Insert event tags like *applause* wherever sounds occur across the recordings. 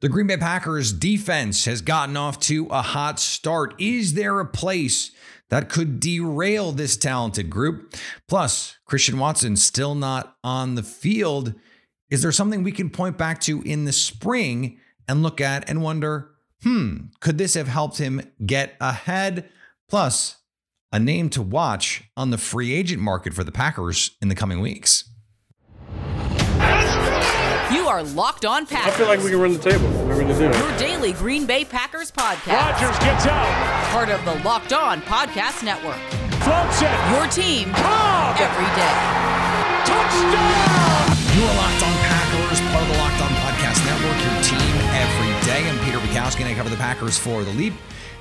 The Green Bay Packers defense has gotten off to a hot start. Is there a place that could derail this talented group? Plus, Christian Watson still not on the field. Is there something we can point back to in the spring and look at and wonder, hmm, could this have helped him get ahead? Plus, a name to watch on the free agent market for the Packers in the coming weeks. You are Locked On Packers. I feel like we can run the table. We're going to do it. Your daily Green Bay Packers podcast. Rodgers gets out. Part of the Locked On Podcast Network. Floats it. Your team Cobb. every day. Touchdown. You are Locked On Packers, part of the Locked On Podcast Network, your team every day. I'm Peter Bukowski, and I cover the Packers for The Leap,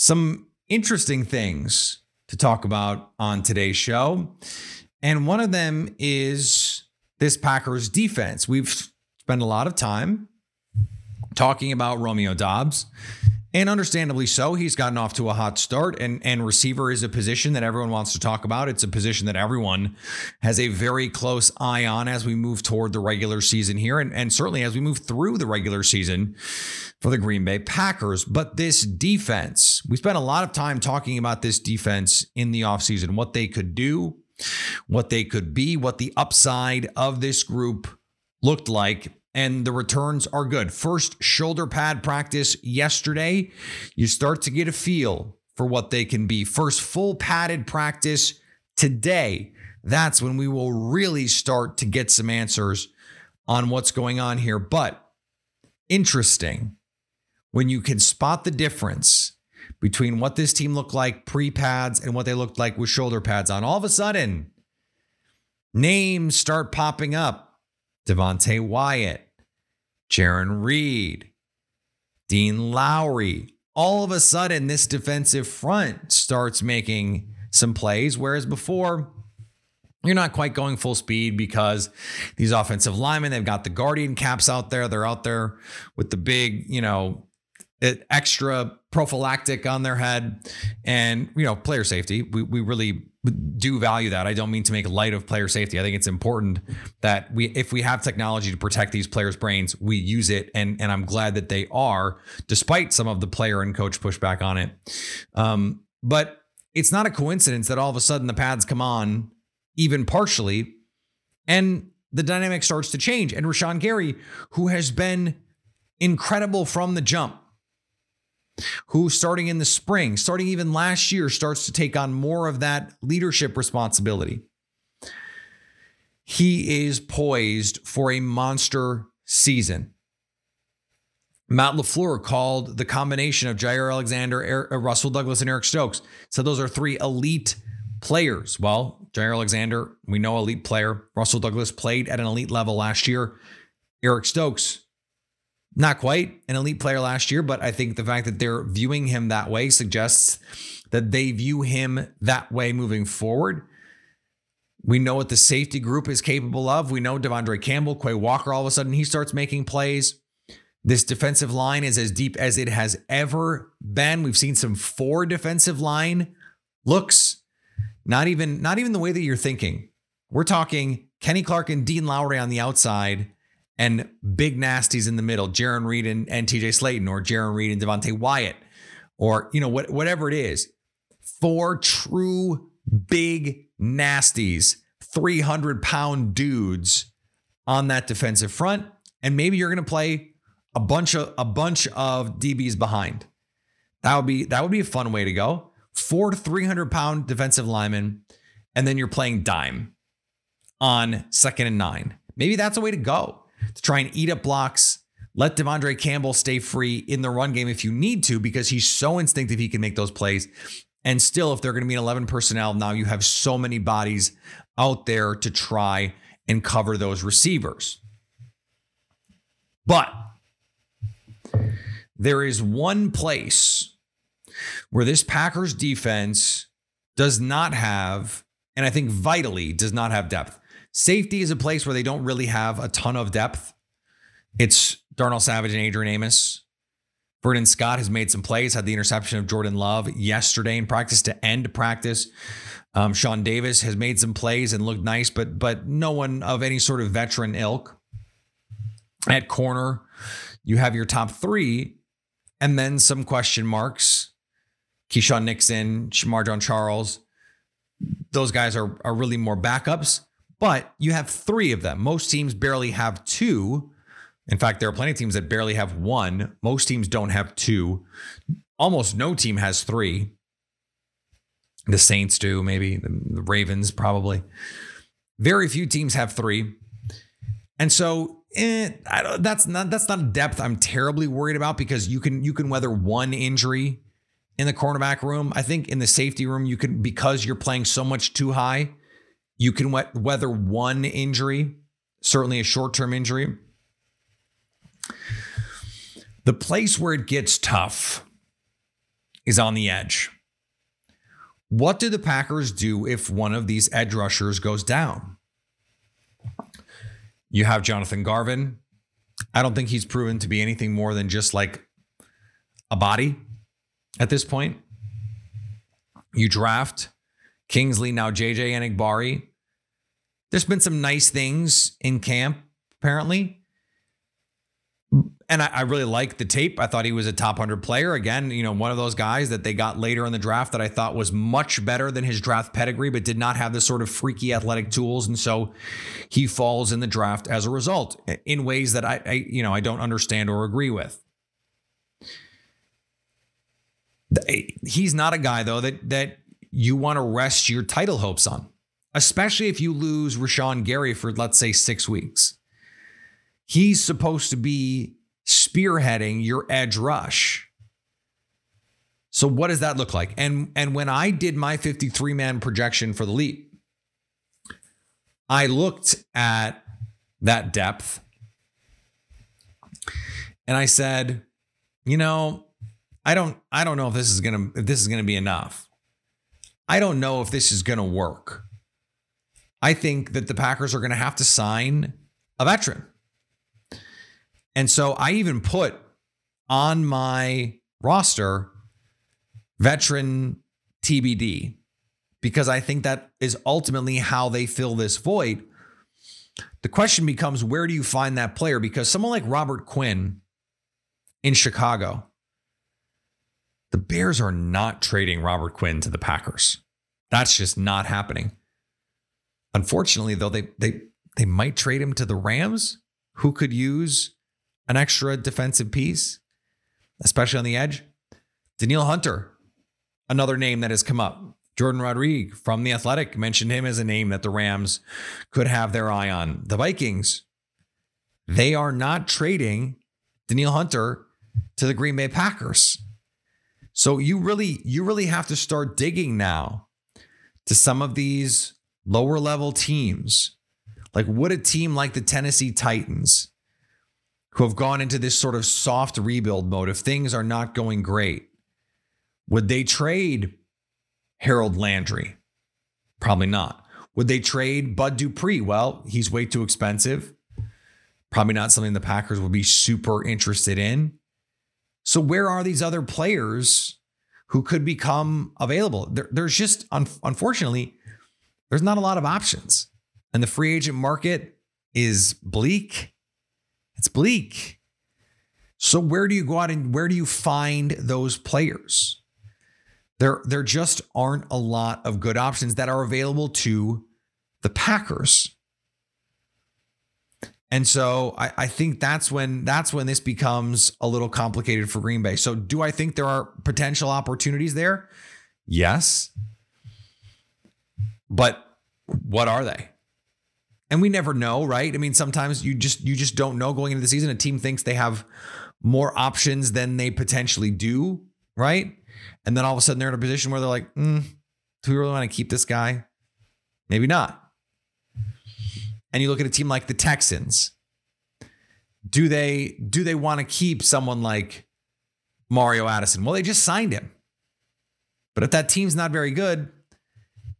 Some interesting things to talk about on today's show. And one of them is this Packers defense. We've spent a lot of time talking about Romeo Doubs. And understandably so, he's gotten off to a hot start. And, and receiver is a position that everyone wants to talk about. It's a position that everyone has a very close eye on as we move toward the regular season here. And, and certainly as we move through the regular season for the Green Bay Packers. But this defense, we spent a lot of time talking about this defense in the offseason, what they could do, what they could be, what the upside of this group looked like and the returns are good. First shoulder pad practice yesterday, you start to get a feel for what they can be. First full padded practice today, that's when we will really start to get some answers on what's going on here. But interesting when you can spot the difference between what this team looked like pre pads and what they looked like with shoulder pads on. All of a sudden, names start popping up Devonte Wyatt, Jarran Reed, Dean Lowry. All of a sudden, this defensive front starts making some plays, whereas before, you're not quite going full speed because these offensive linemen, they've got the guardian caps out there. They're out there with the big, you know, extra prophylactic on their head and, you know, player safety. We, we really do value that. I don't mean to make light of player safety. I think it's important that we, if we have technology to protect these players' brains, we use it, and and I'm glad that they are, despite some of the player and coach pushback on it. Um, but it's not a coincidence that all of a sudden the pads come on, even partially, and the dynamic starts to change. And Rashan Gary, who has been incredible from the jump, who starting in the spring, starting even last year, starts to take on more of that leadership responsibility. He is poised for a monster season. Matt LaFleur called the combination of Jaire Alexander, Eric, uh, Rasul Douglas, and Eric Stokes. So those are three elite players. Well, Jaire Alexander, we know elite player. Rasul Douglas played at an elite level last year. Eric Stokes, not quite an elite player last year, but I think the fact that they're viewing him that way suggests that they view him that way moving forward. We know what the safety group is capable of. We know De'Vondre Campbell, Quay Walker, all of a sudden he starts making plays. This defensive line is as deep as it has ever been. We've seen some four defensive line looks. Not even, not even the way that you're thinking. We're talking Kenny Clark and Dean Lowry on the outside and big nasties in the middle, Jarran Reed and, and TJ Slaton, or Jarran Reed and Devonte Wyatt, or you know, what, whatever it is. Four true big nasties, 300 pound dudes on that defensive front. And maybe you're gonna play a bunch of a bunch of DBs behind. That would be that would be a fun way to go. Four to 300 pound defensive linemen, and then you're playing dime on second and nine. Maybe that's a way to go to try and eat up blocks. Let De'Vondre Campbell stay free in the run game if you need to, because he's so instinctive he can make those plays. And still, if they're going to be an 11 personnel, now you have so many bodies out there to try and cover those receivers. But there is one place where this Packers defense does not have, and I think vitally does not have depth. Safety is a place where they don't really have a ton of depth. It's Darnell Savage and Adrian Amos. Vernon Scott has made some plays, had the interception of Jordan Love yesterday in practice to end practice. Um, Sean Davis has made some plays and looked nice, but but no one of any sort of veteran ilk. At corner, you have your top three, and then some question marks. Keisean Nixon, Shemar Jean-Charles. Those guys are, are really more backups, but you have three of them. Most teams barely have two. In fact, there are plenty of teams that barely have one. Most teams don't have two. Almost no team has three. The Saints do, maybe. The Ravens, probably. Very few teams have three. And so eh, that's not that's not a depth I'm terribly worried about because you can you can weather one injury in the cornerback room. I think in the safety room you can because you're playing so much too high, you can weather one injury, certainly a short-term injury. The place where it gets tough is on the edge. What do the Packers do if one of these edge rushers goes down? You have Jonathan Garvin. I don't think he's proven to be anything more than just like a body at this point. You draft Kingsley, now JJ Enagbare. There's been some nice things in camp, apparently and I, I, really like the tape. I thought he was a top 100 player. Again, you know, one of those guys that they got later in the draft that I thought was much better than his draft pedigree, but did not have the sort of freaky athletic tools. And so he falls in the draft as a result in ways that I, I you know, I don't understand or agree with. He's not a guy, though, that, that you want to rest your title hopes on, especially if you lose Rashan Gary for, let's say, six weeks. He's supposed to be spearheading your edge rush. So what does that look like? And and when I did my 53 man projection for the leap, I looked at that depth and I said, you know, I don't I don't know if this is going to if this is going to be enough. I don't know if this is going to work. I think that the Packers are going to have to sign a veteran. And so I even put on my roster veteran TBD because I think that is ultimately how they fill this void. The question becomes where do you find that player? Because someone like Robert Quinn in Chicago, the Bears are not trading Robert Quinn to the Packers. That's just not happening. Unfortunately, though, they they they might trade him to the Rams, who could use an extra defensive piece, especially on the edge. Danielle Hunter, another name that has come up. Jordan Rodriguez from The Athletic mentioned him as a name that the Rams could have their eye on. The Vikings, they are not trading Danielle Hunter to the Green Bay Packers. So you really, you really have to start digging now to some of these lower level teams. Like, would a team like the Tennessee Titans who have gone into this sort of soft rebuild mode if things are not going great? Would they trade Harold Landry? Probably not. Would they trade Bud Dupree? Well, he's way too expensive. Probably not something the Packers would be super interested in. So, where are these other players who could become available? There, there's just, unfortunately, there's not a lot of options. And the free agent market is bleak it's bleak. So where do you go out and where do you find those players? There, there just aren't a lot of good options that are available to the Packers. And so I, I, think that's when that's when this becomes a little complicated for Green Bay. So do I think there are potential opportunities there? Yes. But what are they? and we never know, right? I mean, sometimes you just you just don't know going into the season. A team thinks they have more options than they potentially do, right? And then all of a sudden they're in a position where they're like, mm, do we really want to keep this guy? Maybe not. And you look at a team like the Texans. Do they do they want to keep someone like Mario Addison? Well, they just signed him. But if that team's not very good,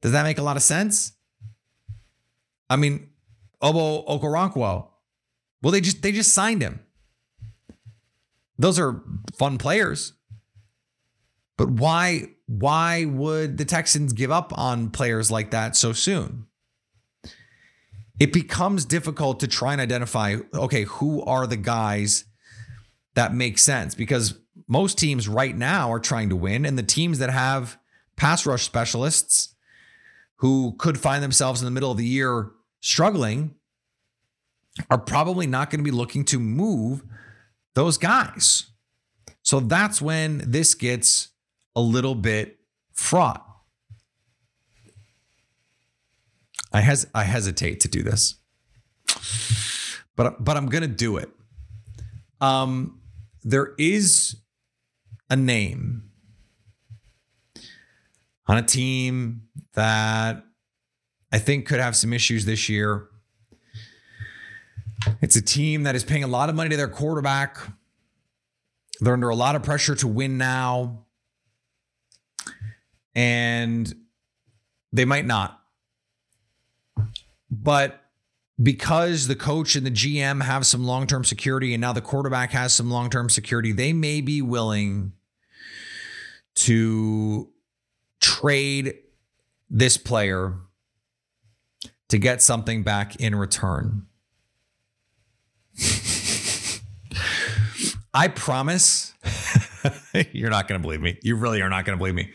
does that make a lot of sense? I mean, Ogbo Okoronkwo. Well, they just they just signed him. Those are fun players. But why why would the Texans give up on players like that so soon? It becomes difficult to try and identify okay, who are the guys that make sense because most teams right now are trying to win and the teams that have pass rush specialists who could find themselves in the middle of the year struggling are probably not going to be looking to move those guys. So that's when this gets a little bit fraught. I hes I hesitate to do this. But but I'm going to do it. Um there is a name on a team that I think could have some issues this year. It's a team that is paying a lot of money to their quarterback. They're under a lot of pressure to win now. And they might not. But because the coach and the GM have some long term security and now the quarterback has some long term security, they may be willing to trade this player to get something back in return. I promise *laughs* you're not going to believe me. You really are not going to believe me.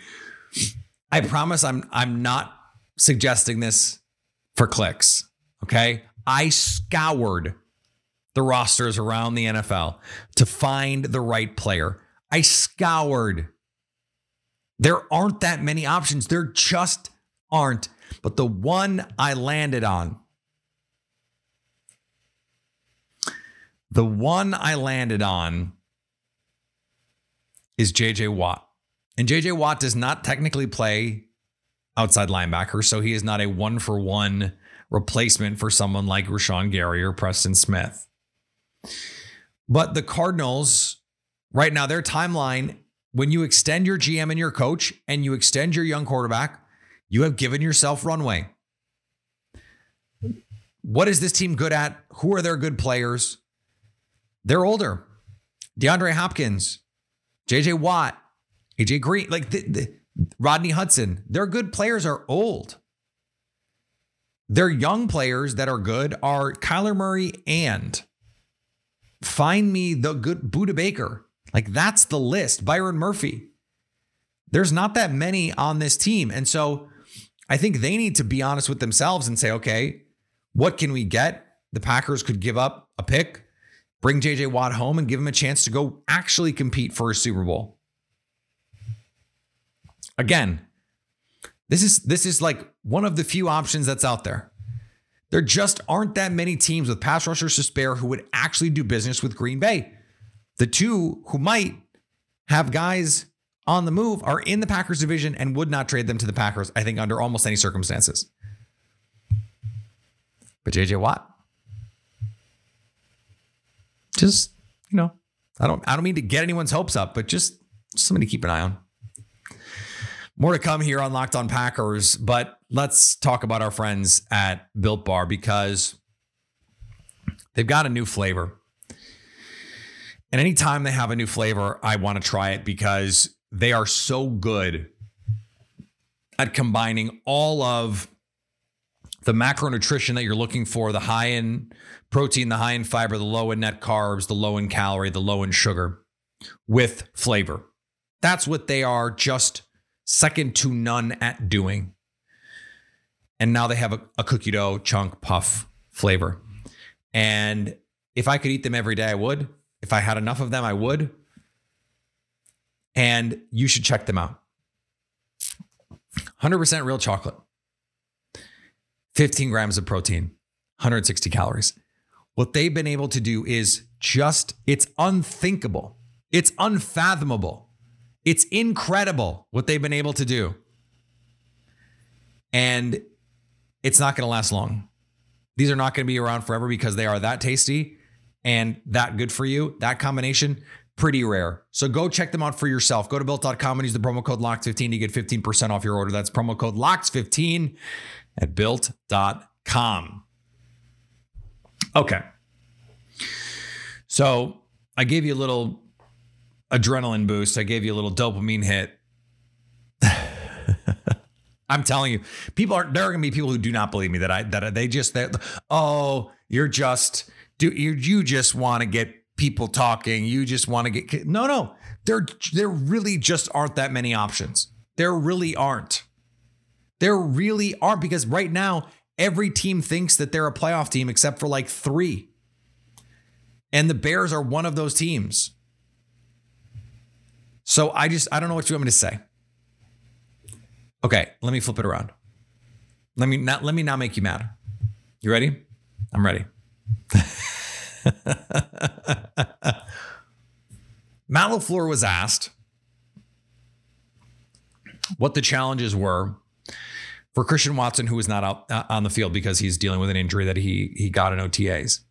I promise I'm I'm not suggesting this for clicks, okay? I scoured the rosters around the NFL to find the right player. I scoured. There aren't that many options. There just aren't. But the one I landed on, the one I landed on is JJ Watt. And JJ Watt does not technically play outside linebacker, so he is not a one for one replacement for someone like Rashan Gary or Preston Smith. But the Cardinals, right now, their timeline, when you extend your GM and your coach and you extend your young quarterback, you have given yourself runway. What is this team good at? Who are their good players? They're older. DeAndre Hopkins, JJ Watt, AJ Green, like the, the, Rodney Hudson. Their good players are old. Their young players that are good are Kyler Murray and find me the good Budda Baker. Like that's the list. Byron Murphy. There's not that many on this team. And so I think they need to be honest with themselves and say, okay, what can we get? The Packers could give up a pick, bring JJ Watt home, and give him a chance to go actually compete for a Super Bowl. Again, this is this is like one of the few options that's out there. There just aren't that many teams with pass rushers to spare who would actually do business with Green Bay. The two who might have guys on the move are in the Packers division and would not trade them to the Packers, I think, under almost any circumstances. But JJ Watt, just, you know, I don't I don't mean to get anyone's hopes up, but just somebody to keep an eye on. More to come here on Locked On Packers, but let's talk about our friends at Built Bar because they've got a new flavor. And anytime they have a new flavor, I want to try it because they are so good at combining all of the macronutrition that you're looking for the high in protein, the high in fiber, the low in net carbs, the low in calorie, the low in sugar with flavor. That's what they are just second to none at doing. And now they have a, a cookie dough chunk puff flavor. And if I could eat them every day, I would. If I had enough of them, I would. And you should check them out. 100% real chocolate, 15 grams of protein, 160 calories. What they've been able to do is just, it's unthinkable. It's unfathomable it's incredible what they've been able to do. And it's not going to last long. These are not going to be around forever because they are that tasty and that good for you. That combination, pretty rare. So go check them out for yourself. Go to built.com and use the promo code LOCKED15 to get 15% off your order. That's promo code LOCKED15 at built.com. Okay. So I gave you a little adrenaline boost. I gave you a little dopamine hit. *laughs* I'm telling you, people are there are gonna be people who do not believe me that I that they just that oh you're just do you you just want to get people talking you just want to get no no there there really just aren't that many options there really aren't there really aren't because right now every team thinks that they're a playoff team except for like three and the Bears are one of those teams so I just I don't know what you want me to say Okay, let me flip it around. Let me not let me not make you mad. You ready? I'm ready. *laughs* Matt LaFleur was asked what the challenges were for Christian Watson, who was not out uh, on the field because he's dealing with an injury that he he got in OTAs.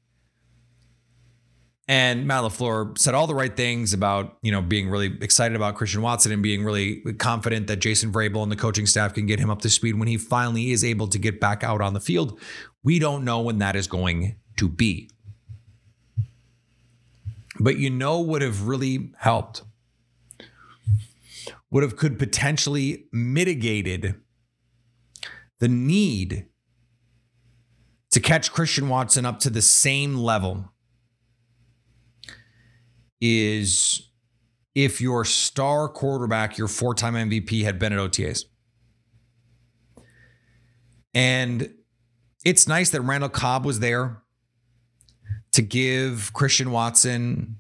And Matt LaFleur said all the right things about, you know, being really excited about Christian Watson and being really confident that Jason Vrabel and the coaching staff can get him up to speed when he finally is able to get back out on the field. We don't know when that is going to be. But you know what would have really helped. Would have could potentially mitigated the need to catch Christian Watson up to the same level is if your star quarterback, your four time MVP, had been at OTAs. And it's nice that Randall Cobb was there to give Christian Watson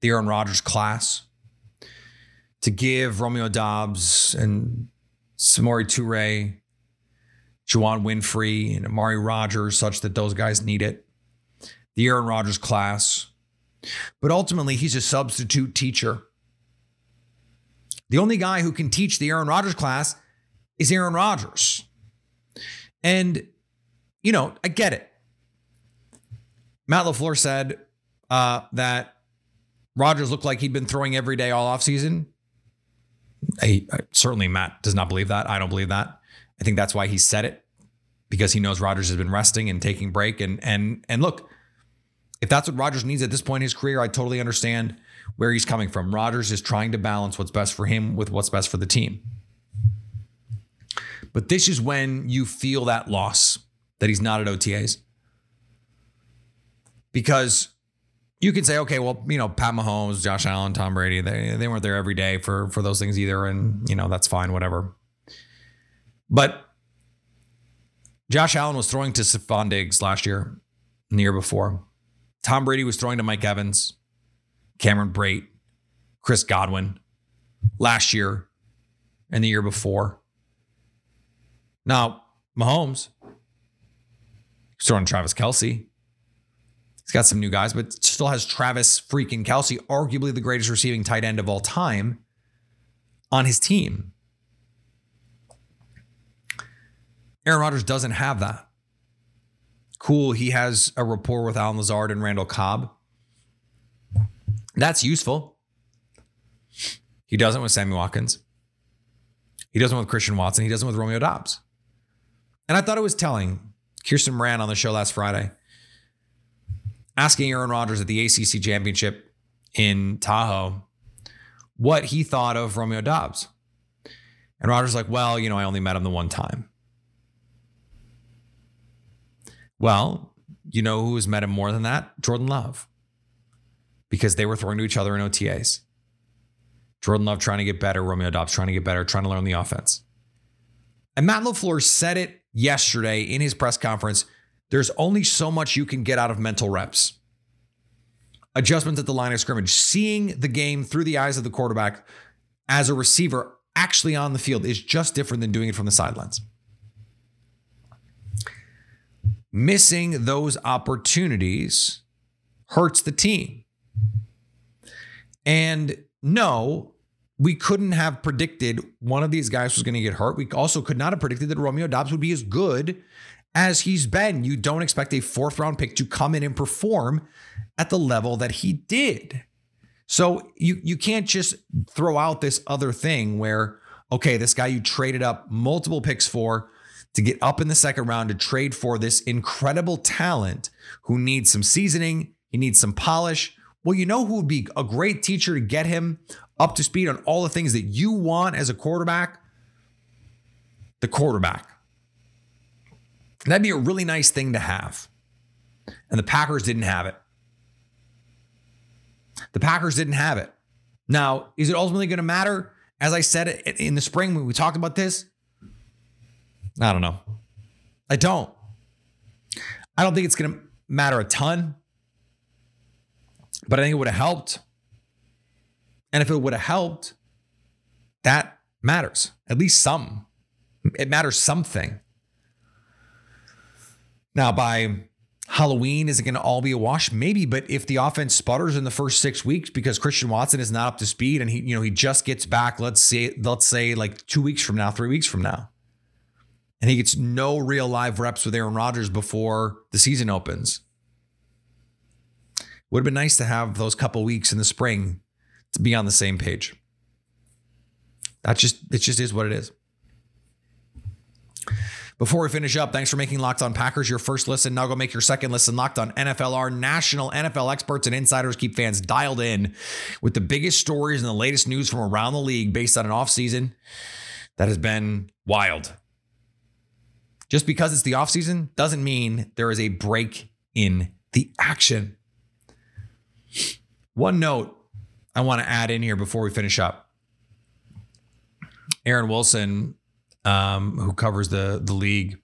the Aaron Rodgers class, to give Romeo Doubs and Samori Toure, Juwann Winfree, and Amari Rogers, such that those guys need it. The Aaron Rodgers class but ultimately, he's a substitute teacher. The only guy who can teach the Aaron Rodgers class is Aaron Rodgers. And, you know, I get it. Matt LaFleur said uh, that Rodgers looked like he'd been throwing every day all offseason. Certainly, Matt does not believe that. I don't believe that. I think that's why he said it because he knows Rodgers has been resting and taking break. And and and look, if that's what Rodgers needs at this point in his career, I totally understand where he's coming from. Rodgers is trying to balance what's best for him with what's best for the team. But this is when you feel that loss that he's not at OTAs. Because you can say, okay, well, you know, Pat Mahomes, Josh Allen, Tom Brady, they, they weren't there every day for, for those things either. And, you know, that's fine, whatever. But Josh Allen was throwing to Stefon Diggs last year and the year before. Tom Brady was throwing to Mike Evans, Cameron Brate, Chris Godwin last year and the year before. Now, Mahomes, he's throwing Travis Kelce. He's got some new guys, but still has Travis freaking Kelce, arguably the greatest receiving tight end of all time, on his team. Aaron Rodgers doesn't have that. Cool. He has a rapport with Allen Lazard and Randall Cobb. That's useful. He doesn't with Sammy Watkins. He doesn't with Christian Watson. He doesn't with Romeo Doubs. And I thought it was telling. Kirsten Moran on the show last Friday asking Aaron Rodgers at the ACC championship in Tahoe what he thought of Romeo Doubs. And Rodgers like, well, you know, I only met him the one time. Well, you know who has met him more than that? Jordan Love. Because they were throwing to each other in OTAs. Jordan Love trying to get better, Romeo Doubs trying to get better, trying to learn the offense. And Matt LaFleur said it yesterday in his press conference. There's only so much you can get out of mental reps. Adjustments at the line of scrimmage, seeing the game through the eyes of the quarterback as a receiver actually on the field is just different than doing it from the sidelines missing those opportunities hurts the team. And no, we couldn't have predicted one of these guys was going to get hurt. We also could not have predicted that Romeo Doubs would be as good as he's been. You don't expect a fourth round pick to come in and perform at the level that he did. So you you can't just throw out this other thing where okay, this guy you traded up multiple picks for to get up in the second round to trade for this incredible talent who needs some seasoning, he needs some polish. Well, you know who would be a great teacher to get him up to speed on all the things that you want as a quarterback? The quarterback. That'd be a really nice thing to have. And the Packers didn't have it. The Packers didn't have it. Now, is it ultimately going to matter? As I said in the spring when we talked about this, I don't know. I don't. I don't think it's going to matter a ton, but I think it would have helped. And if it would have helped, that matters. At least some. It matters something. Now, by Halloween, is it going to all be a wash? Maybe, but if the offense sputters in the first six weeks because Christian Watson is not up to speed and he, you know, he just gets back, let's say, let's say like two weeks from now, three weeks from now, and he gets no real live reps with Aaron Rodgers before the season opens. Would have been nice to have those couple weeks in the spring to be on the same page. That just it just is what it is. Before we finish up, thanks for making Locked On Packers your first listen. Now go make your second listen. Locked On NFL. Our national NFL experts and insiders keep fans dialed in with the biggest stories and the latest news from around the league based on an offseason that has been wild. Just because it's the offseason doesn't mean there is a break in the action. One note I want to add in here before we finish up. Aaron Wilson um, who covers the the league,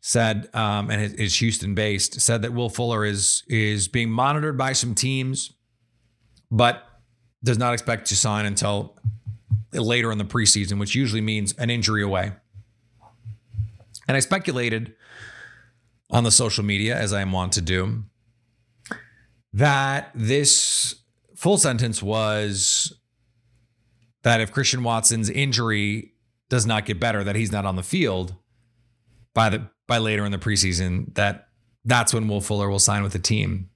said, um, and is Houston based, said that Will Fuller is is being monitored by some teams, but does not expect to sign until later in the preseason, which usually means an injury away. And I speculated on the social media, as I am wont to do, that this full sentence was that if Christian Watson's injury does not get better, that he's not on the field by the by later in the preseason, that that's when Will Fuller will sign with the team.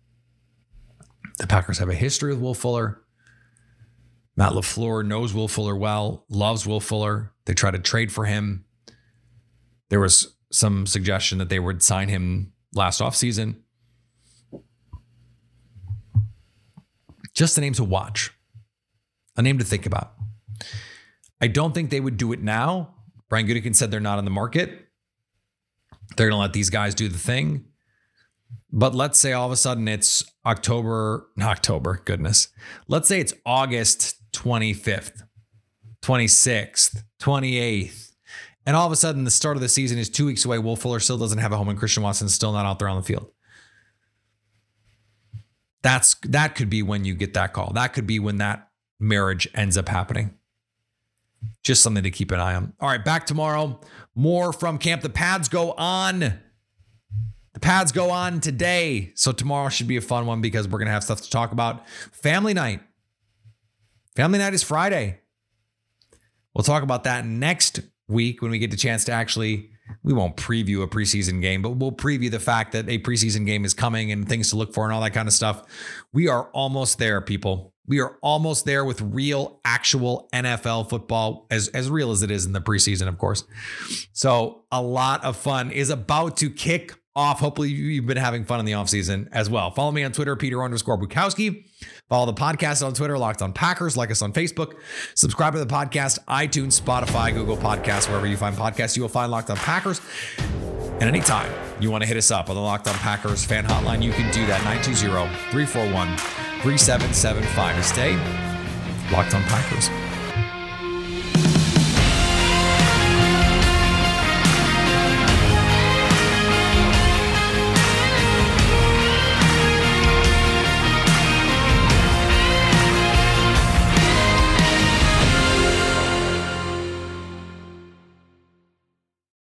The Packers have a history with Will Fuller. Matt LaFleur knows Will Fuller well, loves Will Fuller. They try to trade for him. There was some suggestion that they would sign him last offseason. Just a name to watch, a name to think about. I don't think they would do it now. Brian Gutekunst said they're not on the market. They're going to let these guys do the thing. But let's say all of a sudden it's October, not October, goodness. Let's say it's August 25th, 26th, 28th. And all of a sudden the start of the season is two weeks away. Will Fuller still doesn't have a home and Christian Watson's still not out there on the field. That's that could be when you get that call. That could be when that marriage ends up happening just something to keep an eye on. All right, back tomorrow. More from camp. The pads go on. The pads go on today. So tomorrow should be a fun one because we're going to have stuff to talk about. Family night. Family night is Friday. We'll talk about that next week when we get the chance to actually we won't preview a preseason game, but we'll preview the fact that a preseason game is coming and things to look for and all that kind of stuff. We are almost there, people. We are almost there with real, actual NFL football, as, as real as it is in the preseason, of course. So, a lot of fun is about to kick off. Hopefully, you've been having fun in the offseason as well. Follow me on Twitter, Peter underscore Bukowski. Follow the podcast on Twitter, Locked on Packers. Like us on Facebook. Subscribe to the podcast, iTunes, Spotify, Google Podcasts, wherever you find podcasts, you will find Locked on Packers. And anytime you want to hit us up on the Locked on Packers fan hotline, you can do that 920 341 3775 stay locked on Packers.